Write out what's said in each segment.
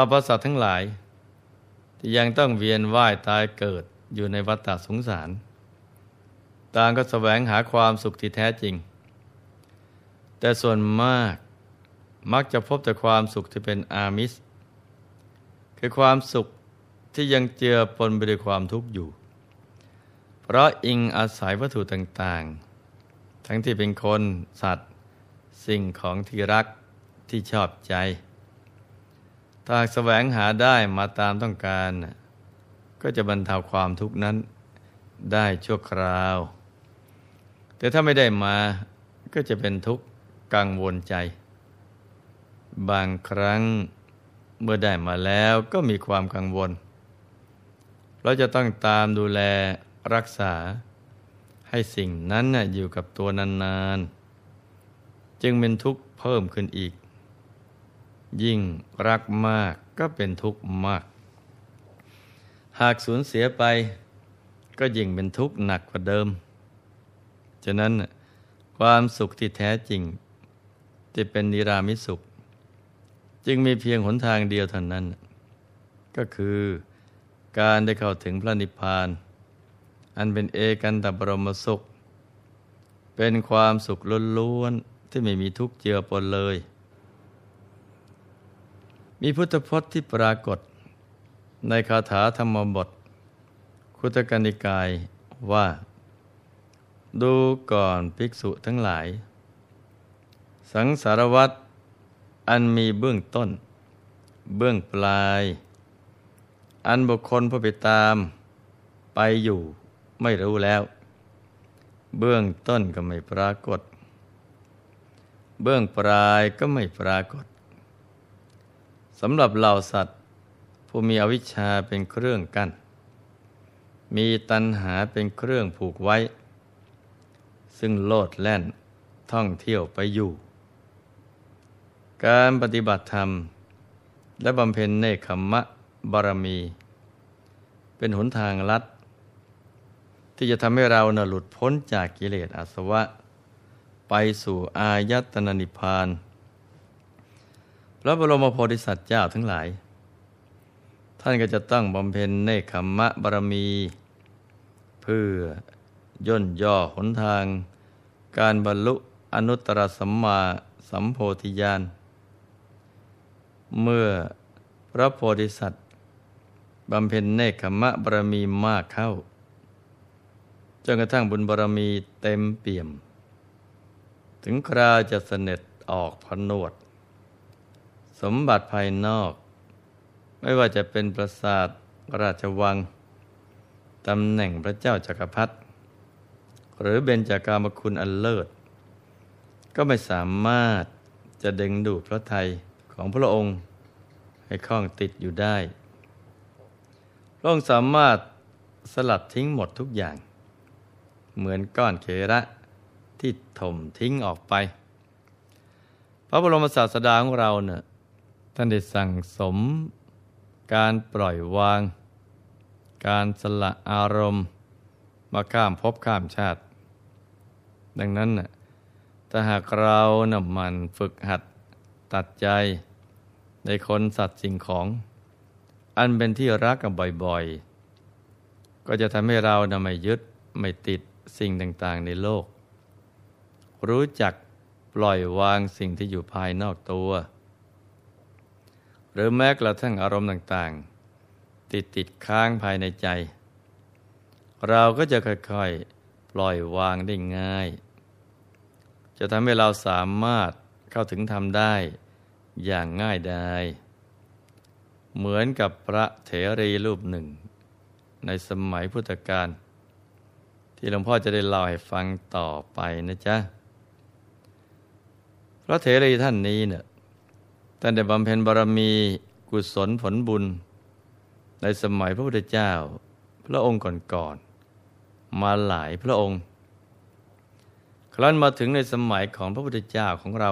รรพสัตว์ทั้งหลาย ที่ยังต้องเวียนว่ายตายเกิดอยู่ในวัฏฏสงสาร ต่างก็แสวงหาความสุขที่แท้จริง แต่ส่วนมากมักจะพบแต่ความสุขที่เป็นอามิส คือความสุขที่ยังเจือปนไปด้วยความทุกข์อยู่ เพราะอิงอาศัยวัตถุต่างๆ ทั้งที่เป็นคนสัตว์ สิ่งของที่รักที่ชอบใจ ถ้าแสวงหาได้มาตามต้องการ ก็จะบรรเทาความทุกข์นั้นได้ชั่วคราว แต่ถ้าไม่ได้มาก็จะเป็นทุกข์กังวลใจ บางครั้งเมื่อได้มาแล้วก็มีความกังวล เราจะต้องตามดูแลรักษา ให้สิ่งนั้นอยู่กับตัวนานๆ จึงเป็นทุกข์เพิ่มขึ้นอีก ยิ่งรักมากก็เป็นทุกข์มาก หากสูญเสียไปก็ยิ่งเป็นทุกข์หนักกว่าเดิม ฉะนั้นความสุขที่แท้จริงที่เป็นนิรามิสุข จึงมีเพียงหนทางเดียวเท่านั้น ก็คือการได้เข้าถึงพระนิพพาน อันเป็นเอกันตบรมสุข เป็นความสุขล้วนๆที่ไม่มีทุกข์เจือปนเลย มีพุทธพจน์ที่ปรากฏ ในคาถาธรรมบท คุตกนิกายว่า ดูก่อนภิกษุทั้งหลาย สังสารวัตรอันมีเบื้องต้น เบื้องปลาย อันบุคคลผู้ไปตาม ไปอยู่ไม่รู้แล้ว เบื้องต้นก็ไม่ปรากฏ เบื้องปลายก็ไม่ปรากฏ สำหรับเหล่าสัตว์ ผู้มีอวิชชาเป็นเครื่องกัน้น มีตัณหาเป็นเครื่องผูกไว้ ซึ่งโลดแล่นท่องเที่ยวไปอยู่ การปฏิบัติธรรม และบำเพ็ญเนคขมะบารมี เป็นหนทางลัด ที่จะทำให้เรานะหลุดพ้นจากกิเลสอาสวะ ไปสู่อายตนะนิพพาน พระบรมโพธิสัตว์เจ้าทั้งหลาย ท่านก็จะต้องบำเพ็ญเนคขมะบารมี เพื่อย่นย่อหนทาง การบรรลุอนุตตรสัมมาสัมโพธิญาณ เมื่อพระโพธิสัตว์บำเพ็ญเนคขมะบารมีมากเข้าจนกระทั่งบุญบารมีเต็มเปี่ยม ถึงคราจะเสน็จออกพนวด สมบัติภายนอก ไม่ว่าจะเป็นปราสาทราชวังตำแหน่งพระเจ้าจากักรพรรดิหรือเบญจากามคุณอันเลิศ ก็ไม่สามารถจะดึงดูดพระไทยของพระองค์ ให้คล้องติดอยู่ได้ พระองค์สามารถสลัดทิ้งหมดทุกอย่าง เหมือนก้อนเคระที่ถมทิ้งออกไป พระบรมศาสดาของเราเนี่ย ท่านได้สั่งสม การปล่อยวาง การสละอารมณ์ มาข้ามภพข้ามชาติ ดังนั้นน่ะถ้าหากเรานำมันฝึกหัดตัดใจ ในคนสัตว์สิ่งของ อันเป็นที่รักกันบ่อยๆ ก็จะทำให้เรานำไม่ยึดไม่ติดสิ่งต่างๆในโลก รู้จักปล่อยวางสิ่งที่อยู่ภายนอกตัว รือแม้กระทั่งอารมณ์ต่างๆ ติดติดค้างภายในใจ เราก็จะค่อยๆ ปล่อยวางได้ง่าย จะทำให้เราสามารถเข้าถึงทำได้อย่างง่ายดายเหมือนกับพระเถรีรูปหนึ่ง ในสมัยพุทธกาลที่หลวงพ่อจะได้เล่าให้ฟังต่อไปนะจ๊ะ พระเถรีท่านนี้เนี่ย ท่านได้บำเพ็ญบารมีกุศลผลบุญ ในสมัยพระพุทธเจ้า พระองค์ก่อนๆมาหลายพระองค์ ครั้นมาถึงในสมัยของพระพุทธเจ้าของเรา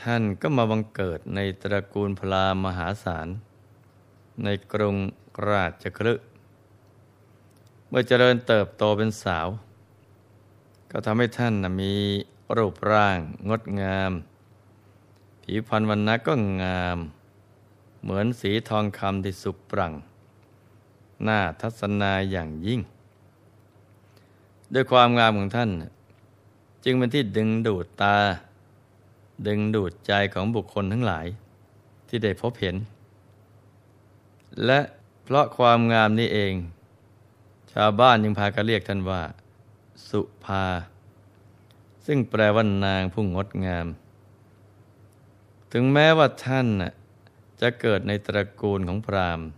ท่านก็มาบังเกิดในตระกูลพราหมหาศาล ในกรุงราชคฤห์เมื่อเจริญเติบโตเป็นสาว ก็ทำให้ท่านมีรูปร่างงดงาม ผิวพรรณวันนะก็งาม เหมือนสีทองคำที่สุปรังหน้าทัศนาอย่างยิ่ง ด้วยความงามของท่าน จึงเป็นที่ดึงดูดตา ดึงดูดใจของบุคคลทั้งหลาย ที่ได้พบเห็น และเพราะความงามนี้เอง ชาวบ้านยังพากันเรียกท่านว่า สุภา ซึ่งแปลว่านางผู้งดงาม ถึงแม้ว่าท่านจะเกิดในตระกูลของพราหมณ์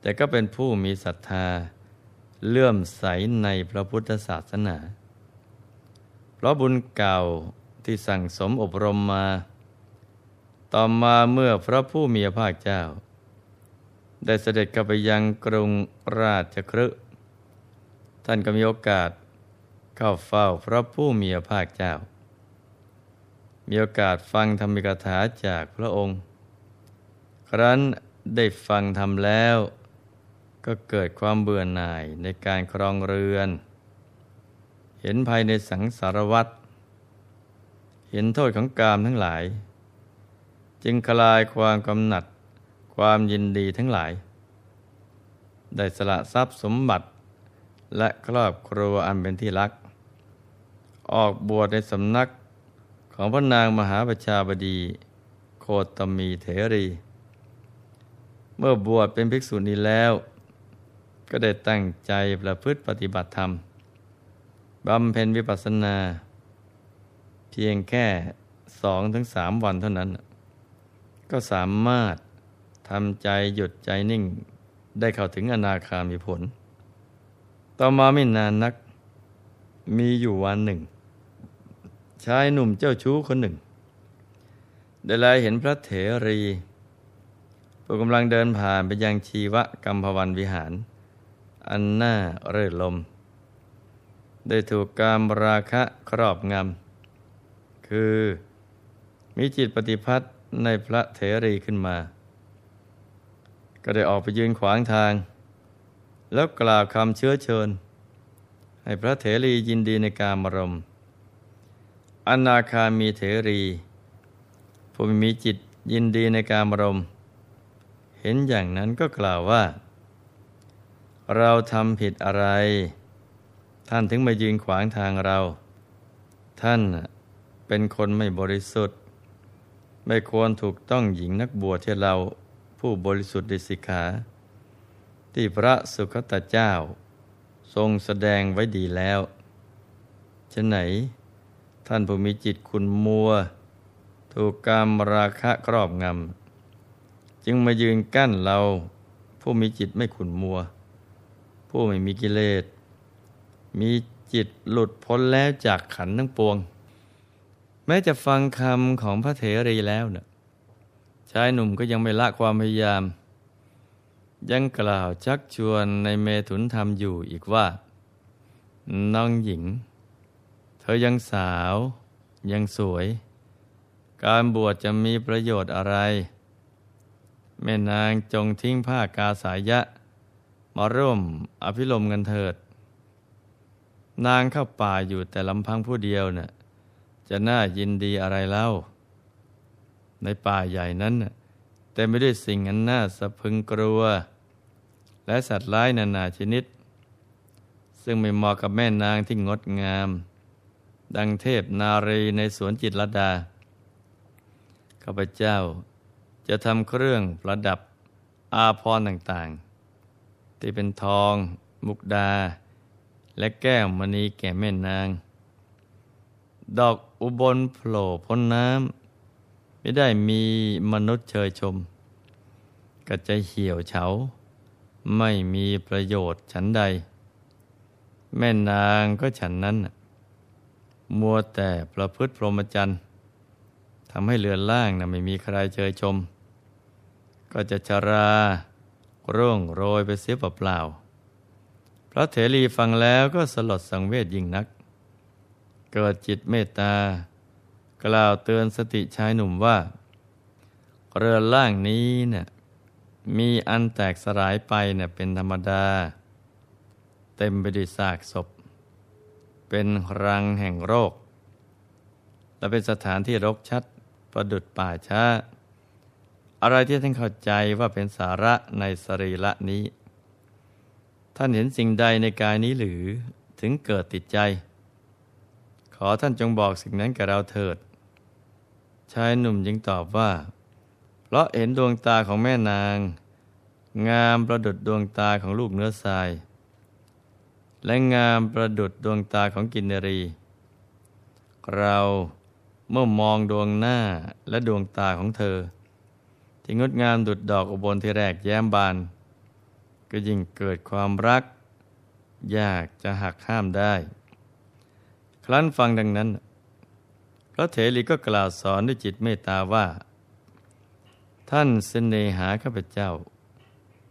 แต่ก็เป็นผู้มีศรัทธาเลื่อมใสในพระพุทธศาสนา เพราะบุญเก่าที่สั่งสมอบรมมา ต่อมาเมื่อพระผู้มีพระภาคเจ้า ได้เสด็จกลับไปยังกรุงราชครึท่านก็มีโอกาสเข้าเฝ้าพระผู้มีพระภาคเจ้า มีโอกาสฟังธรรมิกถาจากพระองค์ ครั้นได้ฟังธรรมแล้ว ก็เกิดความเบื่อหน่ายในการครองเรือน เห็นภายในสังสารวัตรเห็นโทษของกามทั้งหลาย จึงคลายความกำหนัด ความยินดีทั้งหลาย ได้สละทรัพย์สมบัติ และครอบครัวอันเป็นที่รัก ออกบวชในสำนัก ของพระนางมหาประชาบดี โคตมีเถรี เมื่อบวชเป็นภิกษุณีแล้ว ก็ได้ตั้งใจประพฤติปฏิบัติธรรมบำเพ็ญวิปัสสนา เพียงแค่สองถึงสามวันเท่านั้น ก็สามารถทำใจหยุดใจนิ่งได้เข้าถึงอนาคามีผล ต่อมาไม่นานนักมีอยู่วันหนึ่ง ชายหนุ่มเจ้าชู้คนหนึ่ง ได้ลายเห็นพระเถรีผู้กำลังเดินผ่านไปยังชีวกัมพวันวิหาร อันน่าเรื่อลม ได้ถูกการราคะครอบงำ คือมีจิตปฏิพัทธ์ในพระเถรีขึ้นมา ก็ได้ออกไปยืนขวางทาง แล้วกล่าวคำเชื้อเชิญ ให้พระเถรียินดีในการมรม อนาคามีเถรี ผู้มีจิตยินดีในการมรม เห็นอย่างนั้นก็กล่าวว่า เราทำผิดอะไร ท่านถึงมายืนขวางทางเรา ท่านเป็นคนไม่บริสุทธิ์ ไม่ควรถูกต้องหญิงนักบวชที่เราผู้บริสุทธิ์ดิสิกขา ที่พระสุคตเจ้า ทรงแสดงไว้ดีแล้วฉะไหน ท่านผู้มีจิตคุณมัว ถูกกามราคะครอบงำ จึงมายืนกั้นเรา ผู้มีจิตไม่ขุนมัว ผู้ไม่มีกิเลส มีจิตหลุดพ้นแล้วจากขันทั้งปวง แม้จะฟังคำของพระเถรีแล้วเนะ่ยชายหนุ่มก็ยังไม่ละความพยายาม ยังกล่าวชักชวนในเมถุนธรรมอยู่อีกว่า น้องหญิง อยังสาว ยังสวย การบวชจะมีประโยชน์อะไร แม่นางจงทิ้งผ้ากาสายะ มาร่วมอภิรมกันเถิด นางเข้าป่าอยู่แต่ลำพังผู้เดียวเนะ่ะจะน่ายินดีอะไรเล่า ในป่าใหญ่นั้นเต็มไปด้วยสิ่งอันน่าสะพึงกลัว และสัตว์ร้ายนานาชนิด ซึ่งไม่เหมาะกับแม่นางที่งดงาม ดังเทพนารีในสวนจิตรดา ข้าพเจ้าจะทำเครื่องประดับอาพรต่างๆ ที่เป็นทอง มุกดา และแก้วมณีแก่แม่นาง ดอกอุบลโผล่พ้นน้ำไม่ได้มีมนุษย์เชยชม ก็จะเหี่ยวเฉา ไม่มีประโยชน์ฉันใด แม่นางก็ฉันนั้น มัวแต่ประพฤติพรหมจรรย์ทำให้เรือนล่างนะไม่มีใครเชยชม ก็จะชราร่วงโรยไปเสียเปล่าพระเถรีฟังแล้วก็สลดสังเวชยิ่งนัก เกิดจิตเมตตา กล่าวเตือนสติชายหนุ่มว่า เรือนล่างนี้เนะ่ยมีอันแตกสลายไปเนะ่ยเป็นธรรมดา เต็มไปด้วยซากศพ เป็นรังแห่งโรค และเป็นสถานที่รกชัดประดุดป่าช้า อะไรที่ท่านเข้าใจว่าเป็นสาระในสรีระนี้ ท่านเห็นสิ่งใดในกายนี้หรือถึงเกิดติดใจ ขอท่านจงบอกสิ่งนั้นกับเราเถิด ชายหนุ่มจึงตอบว่า เพราะเห็นดวงตาของแม่นาง งามประดุดดวงตาของลูกเนื้อทราย และงามประดุดดวงตาของกินนรี เราเมื่อมองดวงหน้าและดวงตาของเธอ ที่งดงามดุดดอกอุบลที่แรกแย้มบาน ก็ยิ่งเกิดความรัก ยากจะหักห้ามได้ ครั้นฟังดังนั้นพระเถรีก็กล่าวสอนด้วยจิตเมตตาว่า ท่านเสนหาข้าพเจ้า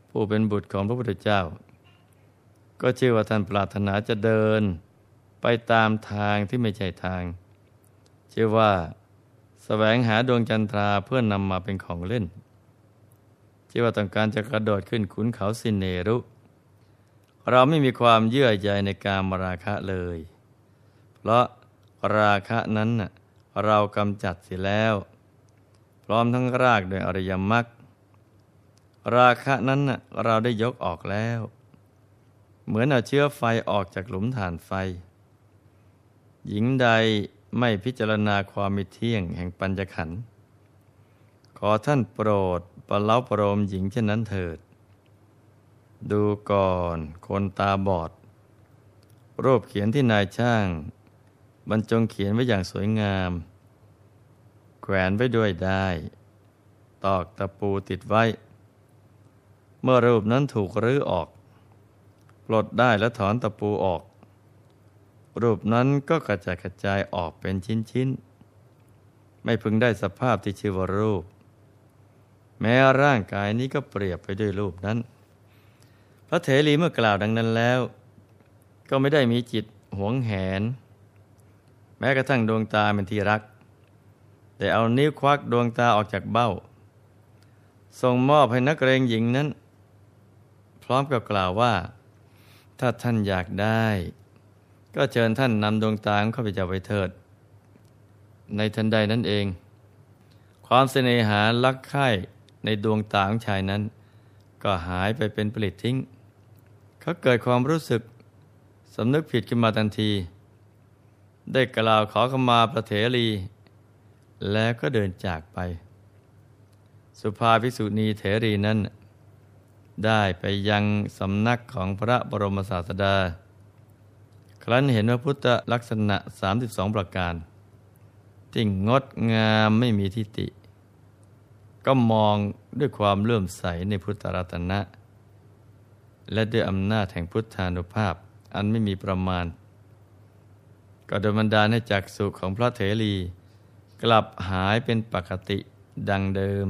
ผู้เป็นบุตรของพระพุทธเจ้า ก็ชื่อว่าท่านปรารถนาจะเดิน ไปตามทางที่ไม่ใช่ทาง ชื่อว่าสแสวงหาดวงจันทราเพื่อนนำมาเป็นของเล่น ชื่อว่าต้องการจะกระโดดขึ้นขุนเขาสินเนรุ เราไม่มีความเยื่อใยในการมราคะเลย เพราะราคะนั้นเรากำจัดเสียแล้ว พร้อมทั้งรากโดยอริยมรรคราคะนั้นเราได้ยกออกแล้ว เหมือนเอาเชื้อไฟออกจากหลุมฐานไฟ หญิงใดไม่พิจารณาความมิเที่ยงแห่งปัญจขันธ์ขอท่านโปรดประเล้าประโลมหญิงเช่นนั้นเถิด ดูก่อนคนตาบอด รูปเขียนที่นายช่าง บรรจงเขียนไว้อย่างสวยงาม แขวนไว้ด้วยได้ ตอกตะปูติดไว้ เมื่อรูปนั้นถูกรื้อออก ปลดได้และถอนตะปูออก รูปนั้นก็กระจายกระจายออกเป็นชิ้นๆ ไม่พึงได้สภาพที่ชื่อว่ารูป แม้ร่างกายนี้ก็เปรียบไปด้วยรูปนั้น พระเถรีเมื่อกล่าวดังนั้นแล้ว ก็ไม่ได้มีจิตหวงแหน แม้กระทั่งดวงตาเป็นที่รัก แต่เอานิ้วควักดวงตาออกจากเบ้าส่งมอบให้นักเรงหญิงนั้น พร้อมกับกล่าวว่า ถ้าท่านอยากได้ ก็เชิญท่านนำดวงตาของข้าพเจ้าไปเถิด ในทันใดนั้นเอง ความเสน่หาลักไข่ในดวงตาของชายนั้น ก็หายไปเป็นผลิตทิ้ง เขาเกิดความรู้สึกสำนึกผิดขึ้นมาทันที ได้กล่าวขอขมาพระเถรี แล้วก็เดินจากไป สุภาภิกษุณีเถรีนั้น ได้ไปยังสำนักของพระบรมศาสดา ครั้นเห็นว่าพุทธลักษณะ 32 ประการ ที่งดงามไม่มีทิฏฐิก็มองด้วยความเลื่อมใสในพุทธรัตนะ และด้วยอำนาจแห่งพุทธานุภาพอันไม่มีประมาณ ก็โดยบันดาลให้จักสุของพระเถรี กลับหายเป็นปกติดังเดิม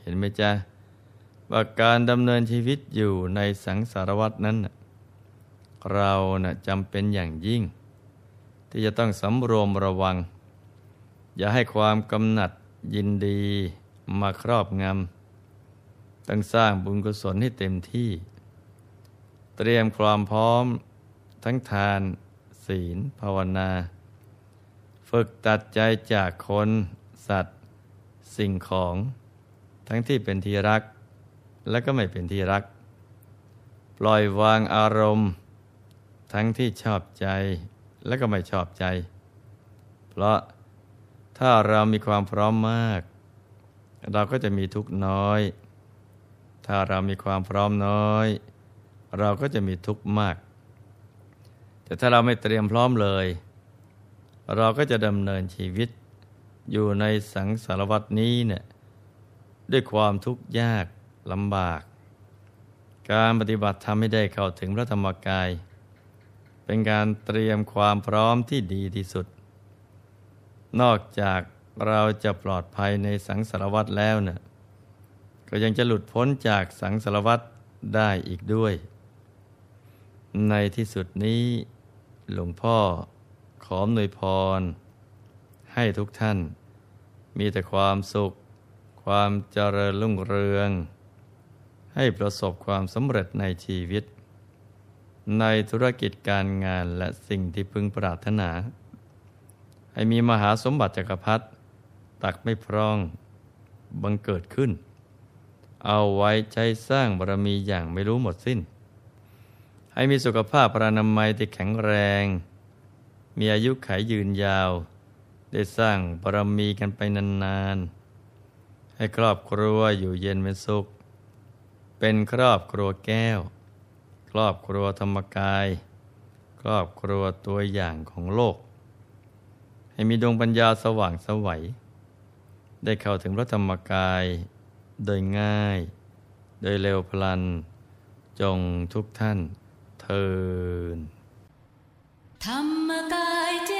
เห็นไหมจ๊ะ ว่าการดำเนินชีวิตอยู่ในสังสารวัตนั้น เรานะ่จำเป็นอย่างยิ่ง ที่จะต้องสำรวมระวัง อย่าให้ความกำหนัดยินดีมาครอบงำต้องสร้างบุญกุศลให้เต็มที่ เตรียมความพร้อมทั้งทาน ศีล ภาวนา ฝึกตัดใจจากคน สัตว์ สิ่งของ ทั้งที่เป็นที่รัก และก็ไม่เป็นที่รัก ปล่อยวางอารมณ์ ทั้งที่ชอบใจและก็ไม่ชอบใจ เพราะถ้าเรามีความพร้อมมาก เราก็จะมีทุกน้อย ถ้าเรามีความพร้อมน้อย เราก็จะมีทุกมาก แต่ถ้าเราไม่เตรียมพร้อมเลย เราก็จะดำเนินชีวิต อยู่ในสังสารวัตนี้เนี่ยด้วยความทุกข์ยาก ลำบาก การปฏิบัติทำให้ได้เข้าถึงพระธรรมกาย เป็นการเตรียมความพร้อมที่ดีที่สุด นอกจากเราจะปลอดภัยในสังสารวัตรแล้วเนะ่ยก็ยังจะหลุดพ้นจากสังสารวัตรได้อีกด้วย ในที่สุดนี้หลวงพ่อขอหนวยพร ให้ทุกท่าน มีแต่ความสุข ความเจริญรุ่งเรือง ให้ประสบความสำเร็จในชีวิต ในธุรกิจการงานและสิ่งที่พึงปรารถนา ให้มีมหาสมบัติจักรพรรดิตักไม่พร่องบังเกิดขึ้น เอาไว้ใช้สร้างบารมีอย่างไม่รู้หมดสิ้น ให้มีสุขภาพปรานามัยที่แข็งแรง มีอายุขัยยืนยาว ได้สร้างบารมีกันไปนานๆ ให้ครอบครัวอยู่เย็นเป็นสุข เป็นครอบครัวแก้ว ครอบครัวธรรมกาย ครอบครัวตัวอย่างของโลก ให้มีดวงปัญญาสว่างสวัย ได้เข้าถึงพระธรรมกาย โดยง่าย โดยเร็วพลัน จงทุกท่านเทินธรรมกายเจ